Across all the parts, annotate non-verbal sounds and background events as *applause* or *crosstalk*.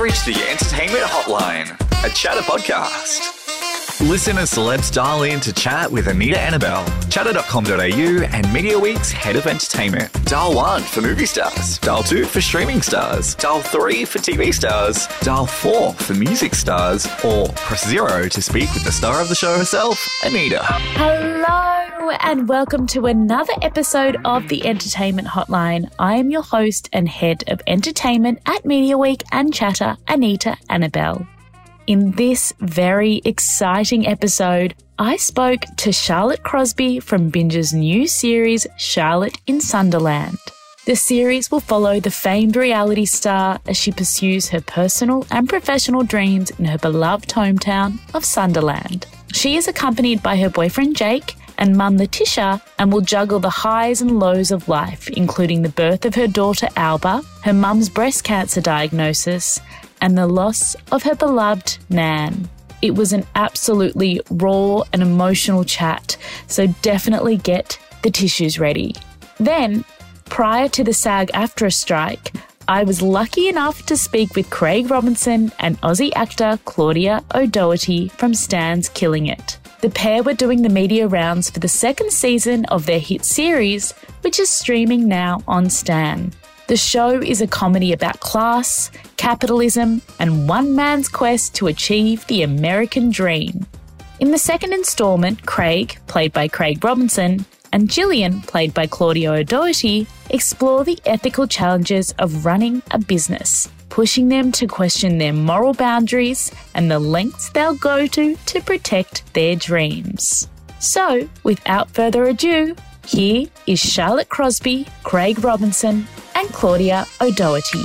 reached the Entertainment Hotline, a Chattr podcast. Listen celebs dial in to chat with Anita Anabel, chattr.com.au, and Mediaweek's head of entertainment. Dial 1 for movie stars, dial 2 for streaming stars, dial 3 for TV stars, dial 4 for music stars, or press 0 to speak with the star of the show herself, Anita. Hello, and welcome to another episode of the Entertainment Hotline. I am your host and head of entertainment at Mediaweek and Chattr, Anita Anabel. In this very exciting episode, I spoke to Charlotte Crosby from Binge's new series, Charlotte in Sunderland. The series will follow the famed reality star as she pursues her personal and professional dreams in her beloved hometown of Sunderland. She is accompanied by her boyfriend Jake and mum Letitia and will juggle the highs and lows of life, including the birth of her daughter Alba, her mum's breast cancer diagnosis, and the loss of her beloved Nan. It was an absolutely raw and emotional chat, so definitely get the tissues ready. Then, prior to the SAG AFTRA strike, I was lucky enough to speak with Craig Robinson and Aussie actor Claudia O'Doherty from Stan's Killing It. The pair were doing the media rounds for the second season of their hit series, which is streaming now on Stan. The show is a comedy about class, capitalism, and one man's quest to achieve the American dream. In the second instalment, Craig, played by Craig Robinson, and Jillian, played by Claudia O'Doherty, explore the ethical challenges of running a business, pushing them to question their moral boundaries and the lengths they'll go to to protect their dreams. So, without further ado, here is Charlotte Crosby, Craig Robinson, and Claudia O'Doherty.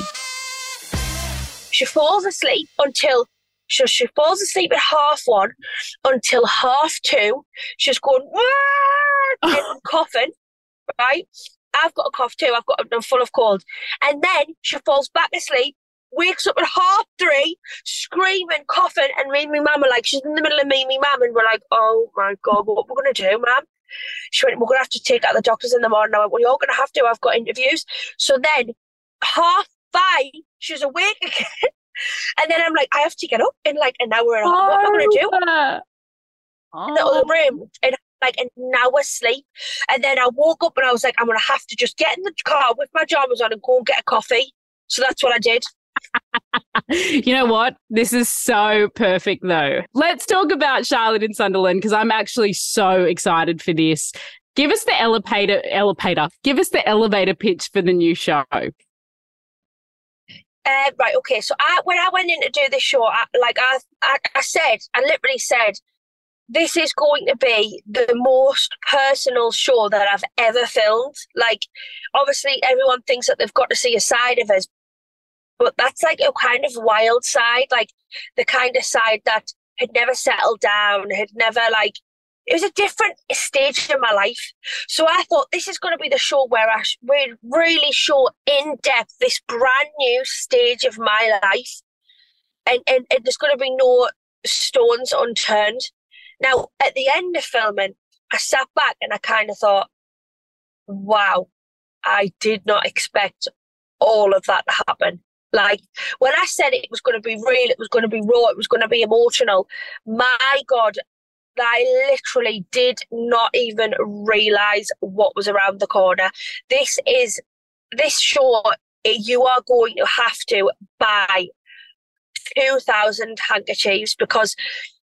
She falls asleep until so she falls asleep at half one until half two. She's going and *laughs* coughing, right? I've got a cough too. I've got I'm full of cold, and then she falls back asleep. Wakes up at half three, screaming, coughing, and me and my mum are like, she's in the middle of me and my mum, and we're like, oh my god, what we're gonna do, mum? She went, we're going to have to take out the doctors in the morning. I went, well, you're going to have to. I've got interviews. So then, half five, she's awake *laughs* again. and then I'm like, I have to get up in like an hour and a half. What am I going to do? Oh. In the other room. Oh. And like an hour sleep. And then I woke up and I was like, I'm going to have to just get in the car with my pajamas on and go and get a coffee. So that's what I did. You know what? This is so perfect, though. Let's talk about Charlotte in Sunderland because I'm actually so excited for this. Give us the elevator, elevator. Give us the elevator pitch for the new show. Uh, right, okay. So I, when I went in to do this show, I, like I, I, I said, I literally said, this is going to be the most personal show that I've ever filmed. Like, obviously, everyone thinks that they've got to see a side of us, but that's like a kind of wild side, like the kind of side that had never settled down, had never like it was a different stage in my life. So I thought this is going to be the show where I we really show in depth this brand new stage of my life, and and, and there's going to be no stones unturned. Now at the end of filming, I sat back and I kind of thought, wow, I did not expect all of that to happen. Like when I said it was going to be real, it was going to be raw, it was going to be emotional. My God, I literally did not even realize what was around the corner. This is this show. You are going to have to buy two thousand handkerchiefs because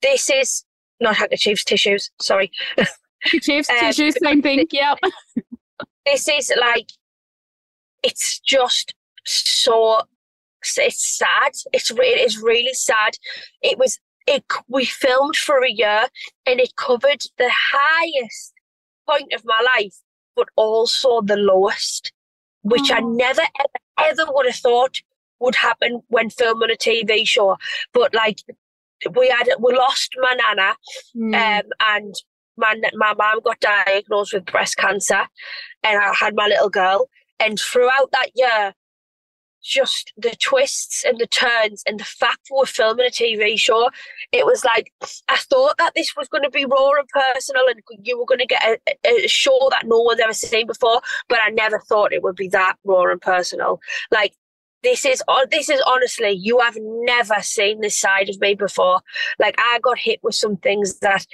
this is not handkerchiefs, tissues. Sorry, handkerchiefs, *laughs* Um, tissues, same thing. *laughs* Yep. this is like it's just so it's sad. It's re- it is really sad. It was it. We filmed for a year and it covered the highest point of my life, but also the lowest, which I Oh. never ever ever would have thought would happen when filming a TV show. But like we had we lost my nana Hmm. um, and my my mum got diagnosed with breast cancer, and I had my little girl. And throughout that year, just the twists and the turns and the fact we were filming a TV show, it was like I thought that this was going to be raw and personal, and you were going to get a, a show that no one's ever seen before. But I never thought it would be that raw and personal. Like this is oh, this is honestly you have never seen this side of me before like i got hit with some things that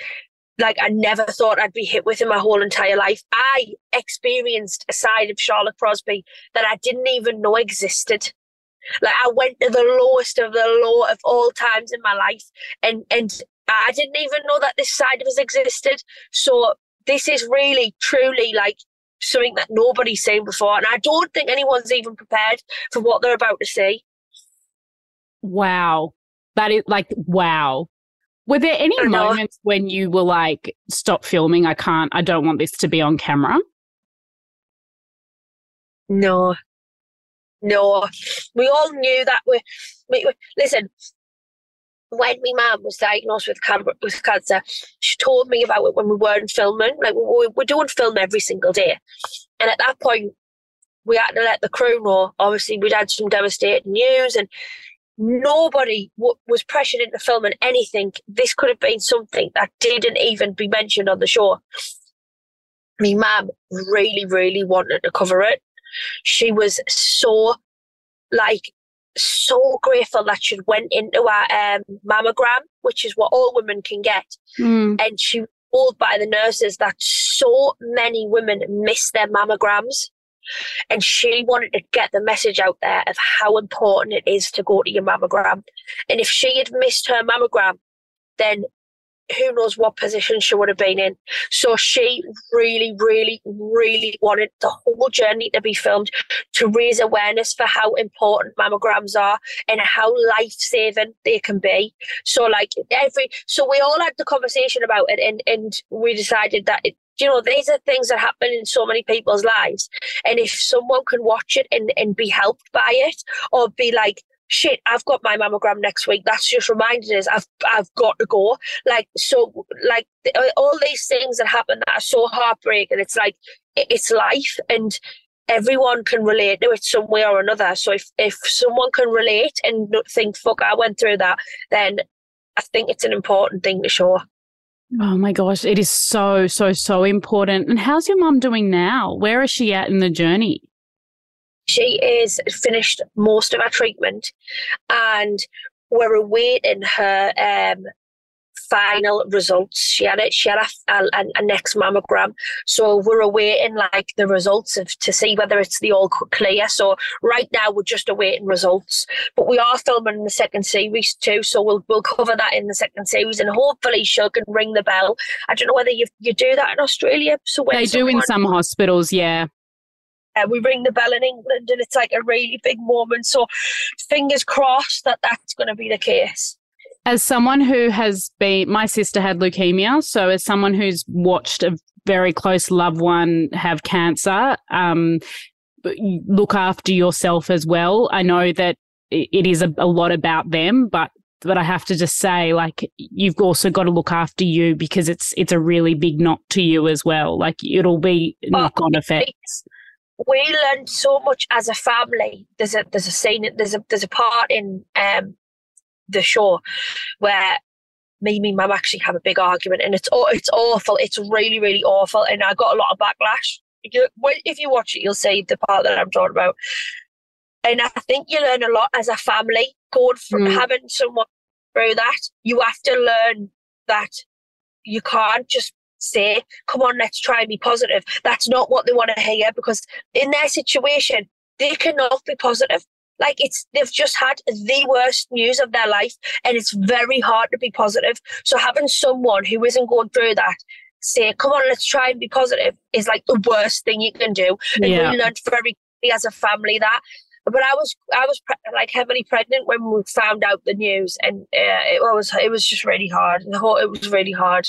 like i never thought i'd be hit with in my whole entire life i experienced a side of charlotte crosby that i didn't even know existed like i went to the lowest of the low of all times in my life and and i didn't even know that this side of us existed so this is really truly like something that nobody's seen before. And I don't think anyone's even prepared for what they're about to see. Wow. That is like, wow. Were there any moments when you were like, stop filming? I can't, I don't want this to be on camera? No. No. We all knew that we, we, we listen, when my mum was diagnosed with, cam- with cancer, she told me about it when we weren't filming. Like we, we're doing film every single day, and at that point, we had to let the crew know. Obviously, we'd had some devastating news, and nobody w- was pressured into filming anything. This could have been something that didn't even be mentioned on the show. My mum really, really wanted to cover it. She was so like so grateful that she went into our um, mammogram, which is what all women can get. Mm. And she told by the nurses that so many women miss their mammograms. And she wanted to get the message out there of how important it is to go to your mammogram. And if she had missed her mammogram, then who knows what position she would have been in. So she really, really, really wanted the whole journey to be filmed to raise awareness for how important mammograms are and how life saving they can be. So like every, so we all had the conversation about it and, and we decided that it, you know, these are things that happen in so many people's lives. And if someone can watch it and, and be helped by it or be like, shit, I've got my mammogram next week. That's just reminded us I've I've got to go. Like so, like uh, all these things that happen that are so heartbreaking. It's like it's life, and everyone can relate to it some way or another. So if if someone can relate and think, "Fuck, I went through that," then I think it's an important thing to show. Oh my gosh, it is so so so important. And how's your mum doing now? Where is she at in the journey? she is finished most of her treatment and we're awaiting her um, final results. She had it. She had a, a, a, next mammogram, so we're awaiting like the results of to see whether it's the all clear. So right now we're just awaiting results, but we are filming the second series too. So we'll we'll cover that in the second series, and hopefully she can ring the bell. I don't know whether you you do that in Australia. So they do in some hospitals, yeah. Uh, we ring the bell in England and it's like a really big moment. So fingers crossed that that's going to be the case. As someone who has been, my sister had leukemia. So as someone who's watched a very close loved one have cancer, um, look after yourself as well. I know that it is a, a lot about them, but but I have to just say, like, you've also got to look after you because it's it's a really big knock to you as well. Like, it'll be knock on effects we learned so much as a family. There's a there's a scene there's a there's a part in um the show where me and my mum actually have a big argument and it's it's awful. It's really, really awful. And I got a lot of backlash. If you watch it, you'll see the part that I'm talking about. And I think you learn a lot as a family going from mm. having someone through that. You have to learn that you can't just say, come on, let's try and be positive. That's not what they want to hear because in their situation, they cannot be positive. Like it's, they've just had the worst news of their life and it's very hard to be positive. So having someone who isn't going through that say, come on, let's try and be positive is like the worst thing you can do. And yeah. we learned very quickly as a family that but I was I was pre- like heavily pregnant when we found out the news, and uh, it was it was just really hard. The whole it was really hard.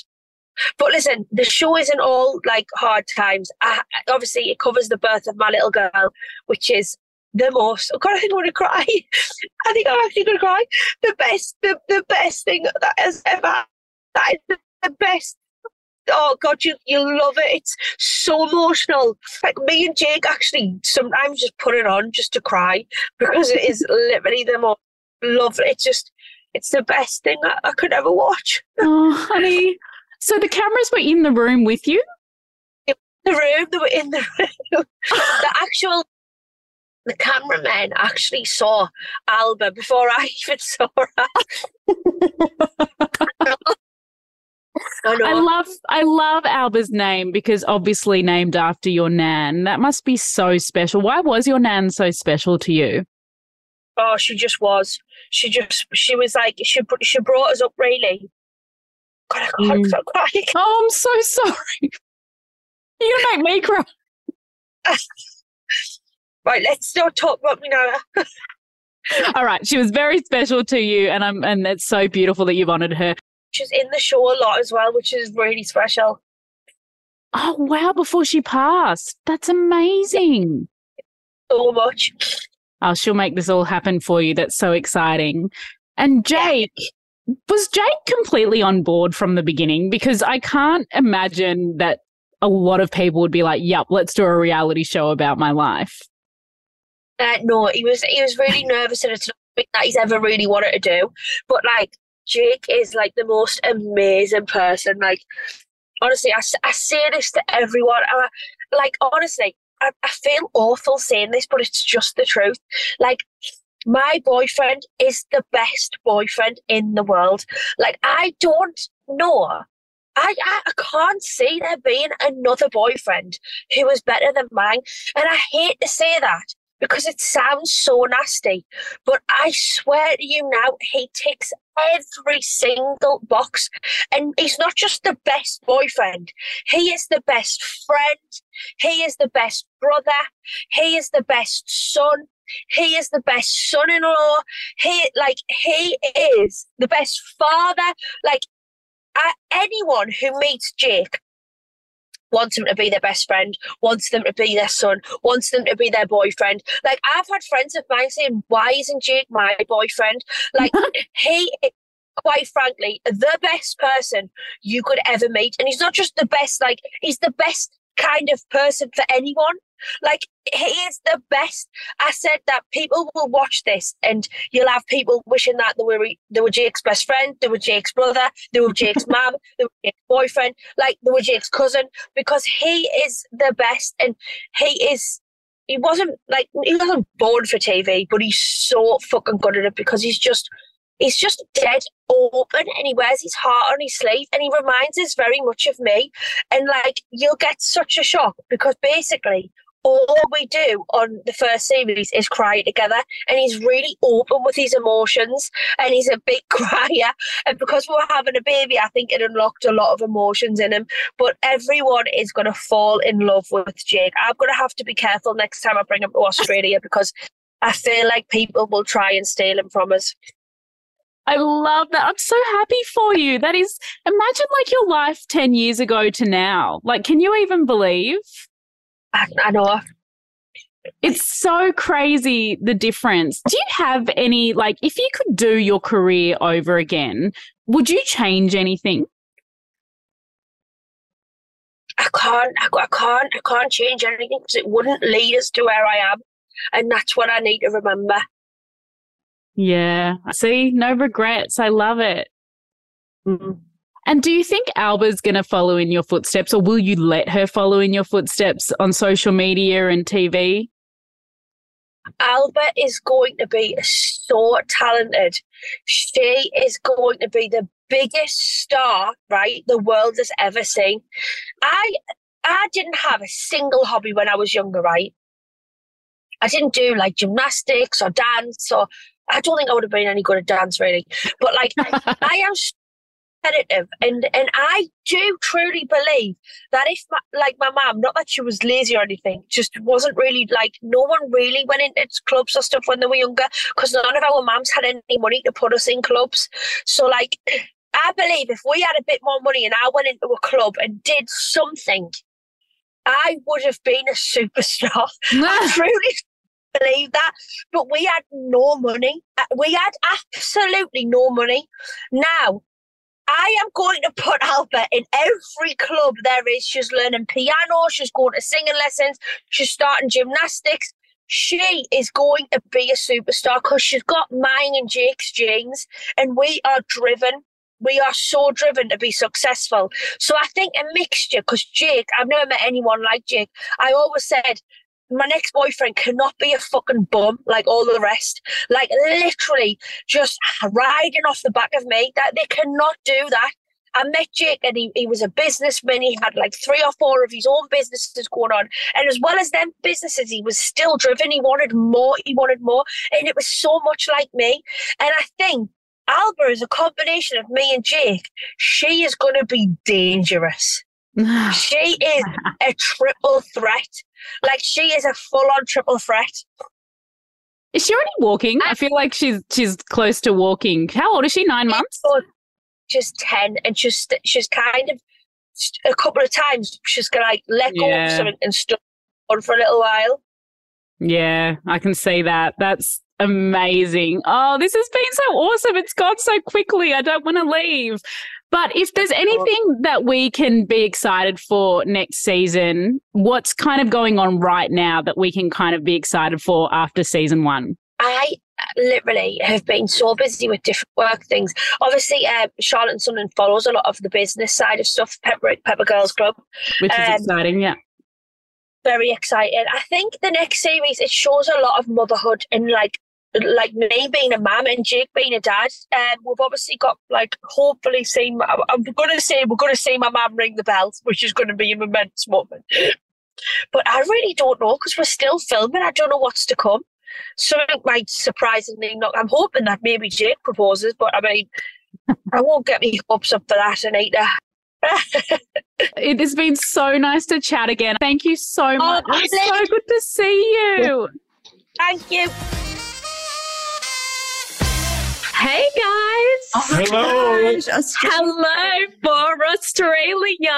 But listen, the show isn't all like hard times. I, obviously, it covers the birth of my little girl, which is the most. God, I think I'm going to cry. I think I'm actually going to cry. The best, the, the best thing that has ever. That is the best. Oh God, you you love it. It's so emotional. Like me and Jake actually sometimes just put it on just to cry because it is literally the most lovely. It's just it's the best thing I, I could ever watch. Oh, *laughs* honey. So the cameras were in the room with you? In the room, they were in the *laughs* room. the actual the cameraman actually saw Alba before I *laughs* even saw her. *laughs* I, I love I love Alba's name because obviously named after your nan. That must be so special. Why was your nan so special to you? Oh, she just was. She just she was like she she brought us up really. God, I can't Mm. stop crying. Oh, I'm so *laughs* sorry. You're gonna make me cry. Right, let's not talk about me now. *laughs* All right, she was very special to you, and I'm and it's so beautiful that you've honoured her. She's in the show a lot as well, which is really special. Oh wow! Before she passed, that's amazing. So much. Oh, she'll make this all happen for you. That's so exciting. And Jake, was Jake completely on board from the beginning? Because I can't imagine that a lot of people would be like, "Yep, let's do a reality show about my life." Uh, no, he was he was really nervous and it's not that he's ever really wanted to do. But like Jake is like the most amazing person. Like honestly, I, I say this to everyone. I, like honestly, I, I feel awful saying this, but it's just the truth. Like my boyfriend is the best boyfriend in the world. Like I don't know. I, I, I can't see there being another boyfriend who is better than mine. And I hate to say that because it sounds so nasty. But I swear to you now, he ticks every single box. And he's not just the best boyfriend, he is the best friend, he is the best brother, he is the best son. He is the best son-in-law. He like he is the best father. Like uh, anyone who meets Jake wants him to be their best friend, wants them to be their son, wants them to be their boyfriend. Like I've had friends of mine saying, "Why isn't Jake my boyfriend?" Like *laughs* he, quite frankly, the best person you could ever meet, and he's not just the best. Like he's the best kind of person for anyone. Like he is the best. I said that people will watch this, and you'll have people wishing that they were they were Jake's best friend, they were Jake's brother, they were Jake's *laughs* mum, they were Jake's boyfriend, like they were Jake's cousin, because he is the best, and he is. He wasn't like he wasn't born for TV, but he's so fucking good at it because he's just he's just dead open and he wears his heart on his sleeve and he reminds us very much of me. And like you'll get such a shock because basically all we do on the first series is cry together and he's really open with his emotions and he's a big *laughs* crier. And because we're having a baby i think it unlocked a lot of emotions in him. But everyone is going to fall in love with jake. I'm going to have to be careful next time i bring him to australia because i feel like people will try and steal him from us I love that. I'm so happy for you. That is, imagine like your life 10 years ago to now. Like, can you even believe? i, I know It's so crazy the difference. Do you have any, like, if you could do your career over again, would you change anything? I can't, I, I can't, I can't change anything because it wouldn't lead us to where I am, and that's what I need to remember. Yeah. See, no regrets. I love it. Mm. And do you think Alba's going to follow in your footsteps, or will you let her follow in your footsteps on social media and TV? Alba is going to be so talented. She is going to be the biggest star, right, the world has ever seen. I I didn't have a single hobby when I was younger, right? I didn't do like gymnastics or dance or I don't think I would have been any good at dance really. But like I *laughs* am competitive and and I do truly believe that if my, like my mum, not that she was lazy or anything, just wasn't really like no one really went into clubs or stuff when they were younger because none of our mums had any money to put us in clubs. So like *clears throat* I believe if we had a bit more money and I went into a club and did something, I would have been a superstar. *laughs* I truly believe that. But we had no money. Uh, We had absolutely no money. Now, I am going to put Alba in every club there is. She's learning piano, she's going to singing lessons, she's starting gymnastics. She is going to be a superstar because she's got mine and Jake's genes, and we are driven. We are so driven to be successful. So I think a mixture, because Jake, I've never met anyone like Jake. I always said my next boyfriend cannot be a fucking bum like all the rest. Like literally just riding off the back of me. That they cannot do that. I met Jake and he, he was a businessman. He had like three or four of his own businesses going on. And as well as them businesses, he was still driven. He wanted more. He wanted more. And it was so much like me. And I think Alba is a combination of me and Jake. She is going to be dangerous. *sighs* she is a triple threat. Like she is a full on triple threat. Is she already walking? I feel like she's she's close to walking. How old is she? Nine months. She's ten, and she's she's kind of a couple of times she's gonna like let go yeah. of something and stop on for a little while. Yeah, I can see that. That's amazing. Oh, this has been so awesome. It's gone so quickly. I don't want to leave. But if there's anything that we can be excited for next season, what's kind of going on right now that we can kind of be excited for after season one? I literally have been so busy with different work things. Obviously, uh, Charlotte and Son follows a lot of the business side of stuff, Pepper, Pepper Girls Club. Which is um, exciting, yeah. Very excited. I think the next series, it shows a lot of motherhood and like like me being a mum and Jake being a dad, um, we've obviously got like hopefully seen. I'm going to say we're going to see my mum ring the bells, which is going to be an immense moment. But I really don't know because we're still filming. I don't know what's to come. Something might surprisingly not. I'm hoping that maybe Jake proposes, but I mean, I won't get me hopes up for that, Anita. *laughs* it has been so nice to chat again. Thank you so oh, much. Oh, it's so good to see you. Thank you. Hey guys. Oh Hello. Gosh. Hello for Australia.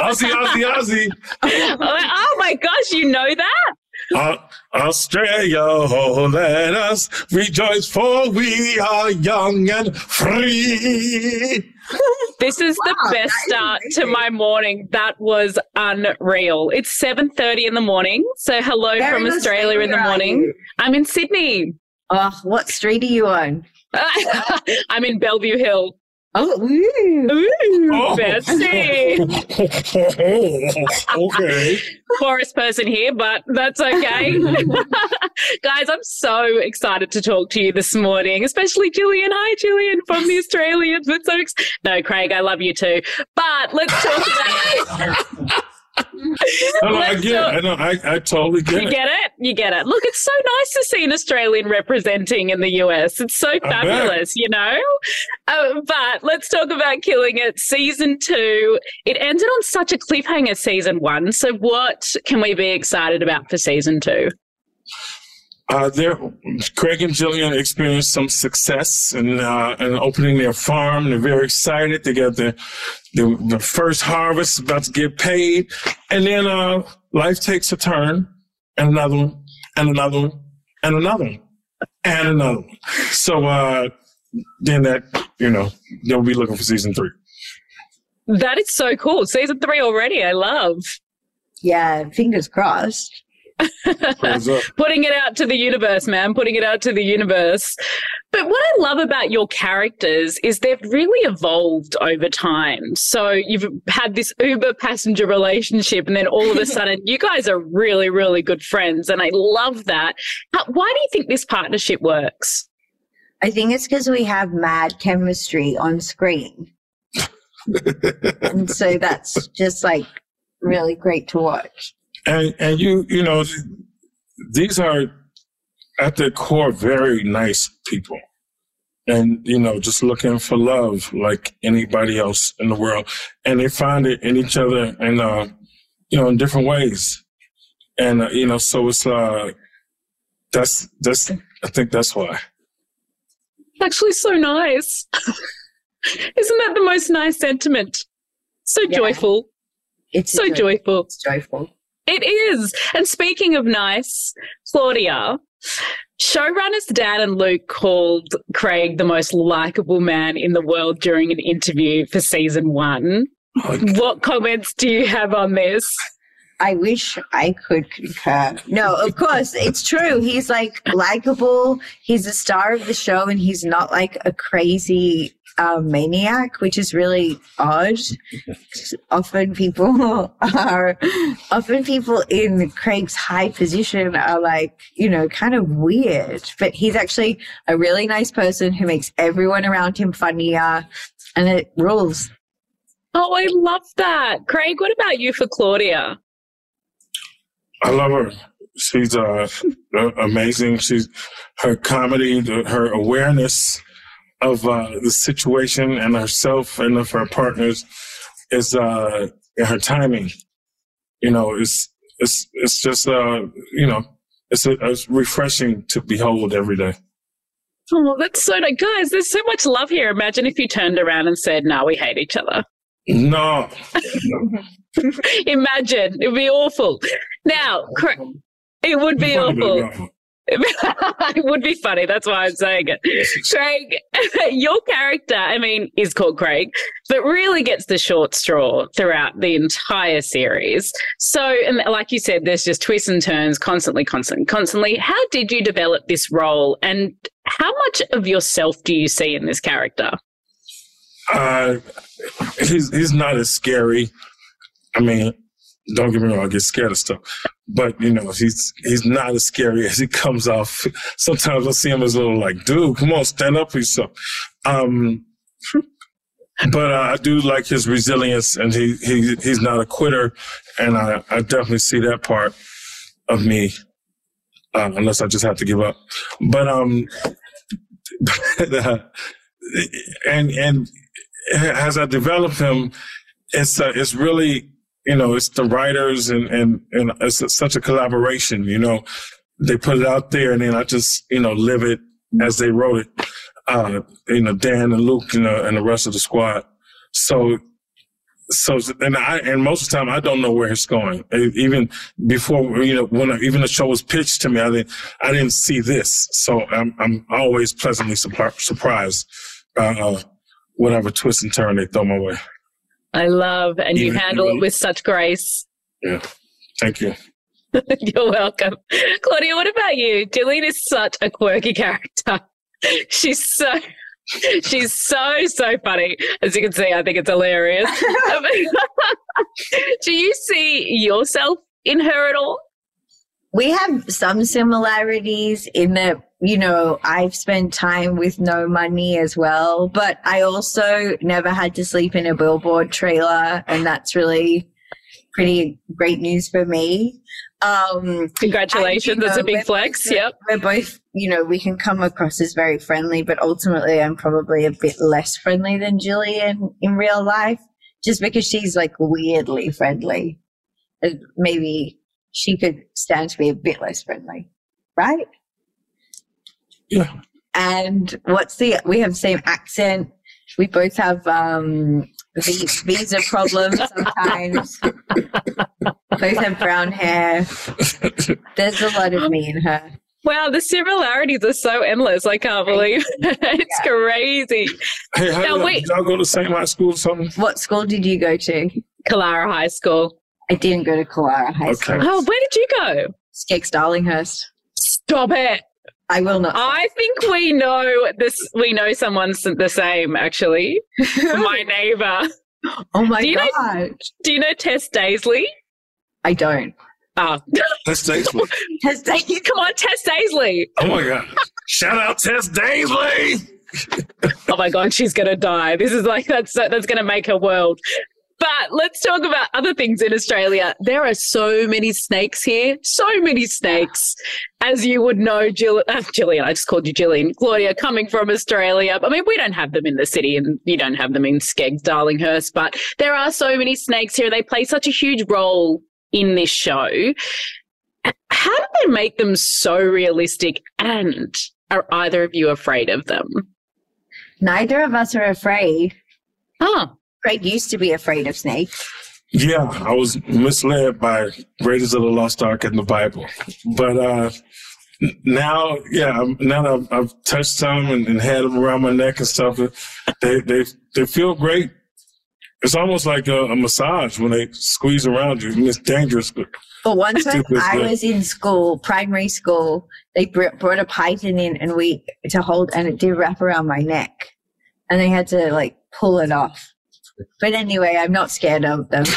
Aussie, Aussie, Aussie. oh, oh, my gosh, you know that? Uh, Australia, oh, let us rejoice, for we are young and free. This is wow, the best start to my morning. That was unreal. It's 7.30 in the morning. So hello Where from Australia in the morning. I'm in Sydney. Oh, what street are you on? *laughs* I'm in Bellevue Hill. Oh, ooh. Ooh, oh. fancy. *laughs* okay. Forest person here, but that's okay. *laughs* Guys, I'm so excited to talk to you this morning, especially Jillian. Hi, Jillian from the Australians. But so ex- no, Craig, I love you too. But let's talk about. *laughs* no, I get it. I, know, I, I totally get you it. You get it? You get it. Look, it's so nice to see an Australian representing in the US. It's so fabulous, you know? Uh, but let's talk about Killing It season two. It ended on such a cliffhanger, season one. So, what can we be excited about for season two? Uh, there, Craig and Jillian experienced some success in, uh, in opening their farm. They're very excited. They got the, the, the first harvest about to get paid. And then, uh, life takes a turn and another one and another one and another one and another one. So, uh, then that, you know, they'll be looking for season three. That is so cool. Season three already. I love. Yeah. Fingers crossed. *laughs* putting it out to the universe, man, putting it out to the universe. But what I love about your characters is they've really evolved over time. So you've had this Uber passenger relationship, and then all of a *laughs* sudden, you guys are really, really good friends. And I love that. Why do you think this partnership works? I think it's because we have mad chemistry on screen. *laughs* and so that's just like really great to watch and and you you know these are at their core very nice people. And you know just looking for love like anybody else in the world. And they find it in each other and uh you know in different ways. And uh, you know so it's uh that's that's i think that's why. Actually so nice. *laughs* Isn't that the most nice sentiment? So yeah. joyful. It's so joyful. it's joyful it is. And speaking of nice, Claudia, showrunners Dan and Luke called Craig the most likable man in the world during an interview for season one. What comments do you have on this? I wish I could concur. No, of course, it's true. He's like likable. He's a star of the show, and he's not like a crazy a maniac, which is really odd. often people *laughs* are, often people in Craig's high position are like, you know, kind of weird, but he's actually a really nice person who makes everyone around him funnier and it rules. Oh, I love that. Craig, what about you for Claudia? I love her. She's uh, amazing. She's her comedy, her awareness of uh, the situation and herself and of her partners is uh, her timing. You know, it's it's it's just uh, you know, it's, a, it's refreshing to behold every day. Oh, that's so nice. Guys, there's so much love here. Imagine if you turned around and said, no, we hate each other. No. *laughs* Imagine. It'd be awful. Now, it would be awful. *laughs* it would be funny. That's why I'm saying it. Craig, *laughs* your character, I mean, is called Craig, but really gets the short straw throughout the entire series. So, and like you said, there's just twists and turns constantly, constantly, constantly. How did you develop this role and how much of yourself do you see in this character? Uh, he's, he's not as scary. I mean, don't get me wrong, I get scared of stuff. But you know, he's he's not as scary *laughs* as he comes off. Sometimes I see him as a little like, dude, come on, stand up for yourself. Um, but uh, I do like his resilience, and he he he's not a quitter, and I I definitely see that part of me, uh, unless I just have to give up. But um, *laughs* and and as I develop him, it's uh, it's really you know, it's the writers and, and, and it's such a collaboration, you know, they put it out there and then I just, you know, live it as they wrote it. Uh, you know, Dan and Luke and, and the rest of the squad. So, so, and I, and most of the time I don't know where it's going. Even before, you know, when I, even the show was pitched to me, I didn't, I didn't see this. So I'm, I'm always pleasantly surprised, uh, whatever twist and turn they throw my way. I love, and you handle it with such grace. *laughs* Yeah. Thank you. You're welcome. Claudia, what about you? Jillian is such a quirky character. *laughs* She's so *laughs* she's so so funny. As you can see, I think it's hilarious. Do you see yourself in her at all? We have some similarities in that you know, I've spent time with no money as well, but I also never had to sleep in a billboard trailer, and that's really pretty great news for me. Um, Congratulations, and, that's know, a big flex. Both, yep. We're both, you know, we can come across as very friendly, but ultimately I'm probably a bit less friendly than Jillian in real life, just because she's like weirdly friendly. Maybe she could stand to be a bit less friendly, right? Yeah. And what's the, we have the same accent. We both have um, visa problems sometimes. *laughs* both have brown hair. There's a lot of me in her. Wow, the similarities are so endless. I can't believe *laughs* it's yeah. crazy. Hey, how now, did, did y'all go to St. High School or something? What school did you go to? Kalara High School. I didn't go to Kalara High okay. School. Oh, where did you go? SCEGGS Darlinghurst. Stop it. I will not. I think we know this. We know someone's the same. Actually, *laughs* my neighbor. Oh my do god! Know, do you know Tess Daisley? I don't. Oh. Tess Daisley. *laughs* Tess Daisley. *laughs* Come on, Tess Daisley. Oh my god! Shout out Tess Daisley. oh my god, she's gonna die. This is like that's that's gonna make her world. But let's talk about other things in Australia. There are so many snakes here, so many snakes. As you would know, Jill, uh, Jillian, I just called you Jillian, Claudia, coming from Australia. I mean, we don't have them in the city and you don't have them in SCEGGS, Darlinghurst, but there are so many snakes here. They play such a huge role in this show. How do they make them so realistic? And are either of you afraid of them? Neither of us are afraid. Oh. Craig used to be afraid of snakes. Yeah, I was misled by Raiders of the Lost Ark and the Bible. But uh, now, yeah, now that I've, I've touched some and, and, had them around my neck and stuff, they they they feel great. It's almost like a, a massage when they squeeze around you. It's dangerous, but. But once when I was in school, primary school, they brought a python in and we to hold, and it did wrap around my neck and they had to like pull it off. But anyway, I'm not scared of them. *laughs*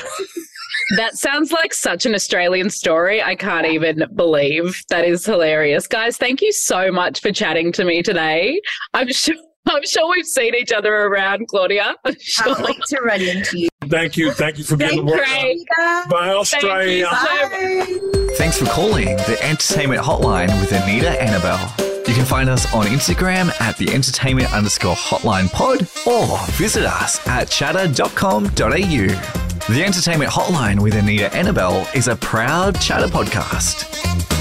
That sounds like such an Australian story. I can't even believe that is hilarious. Guys, thank you so much for chatting to me today. I'm *laughs* sure I'm sure we've seen each other around, Claudia. *laughs* I'm sure. Can't wait to run into you. Thank you. Thank you for being the word Great. out. Bye, Australia. Thank you so. Thanks for calling the Entertainment Hotline with Anita Anabel. You can find us on Instagram at the entertainment underscore hotline pod or visit us at chattr.com.au. The Entertainment Hotline with Anita Anabel is a proud chatter podcast.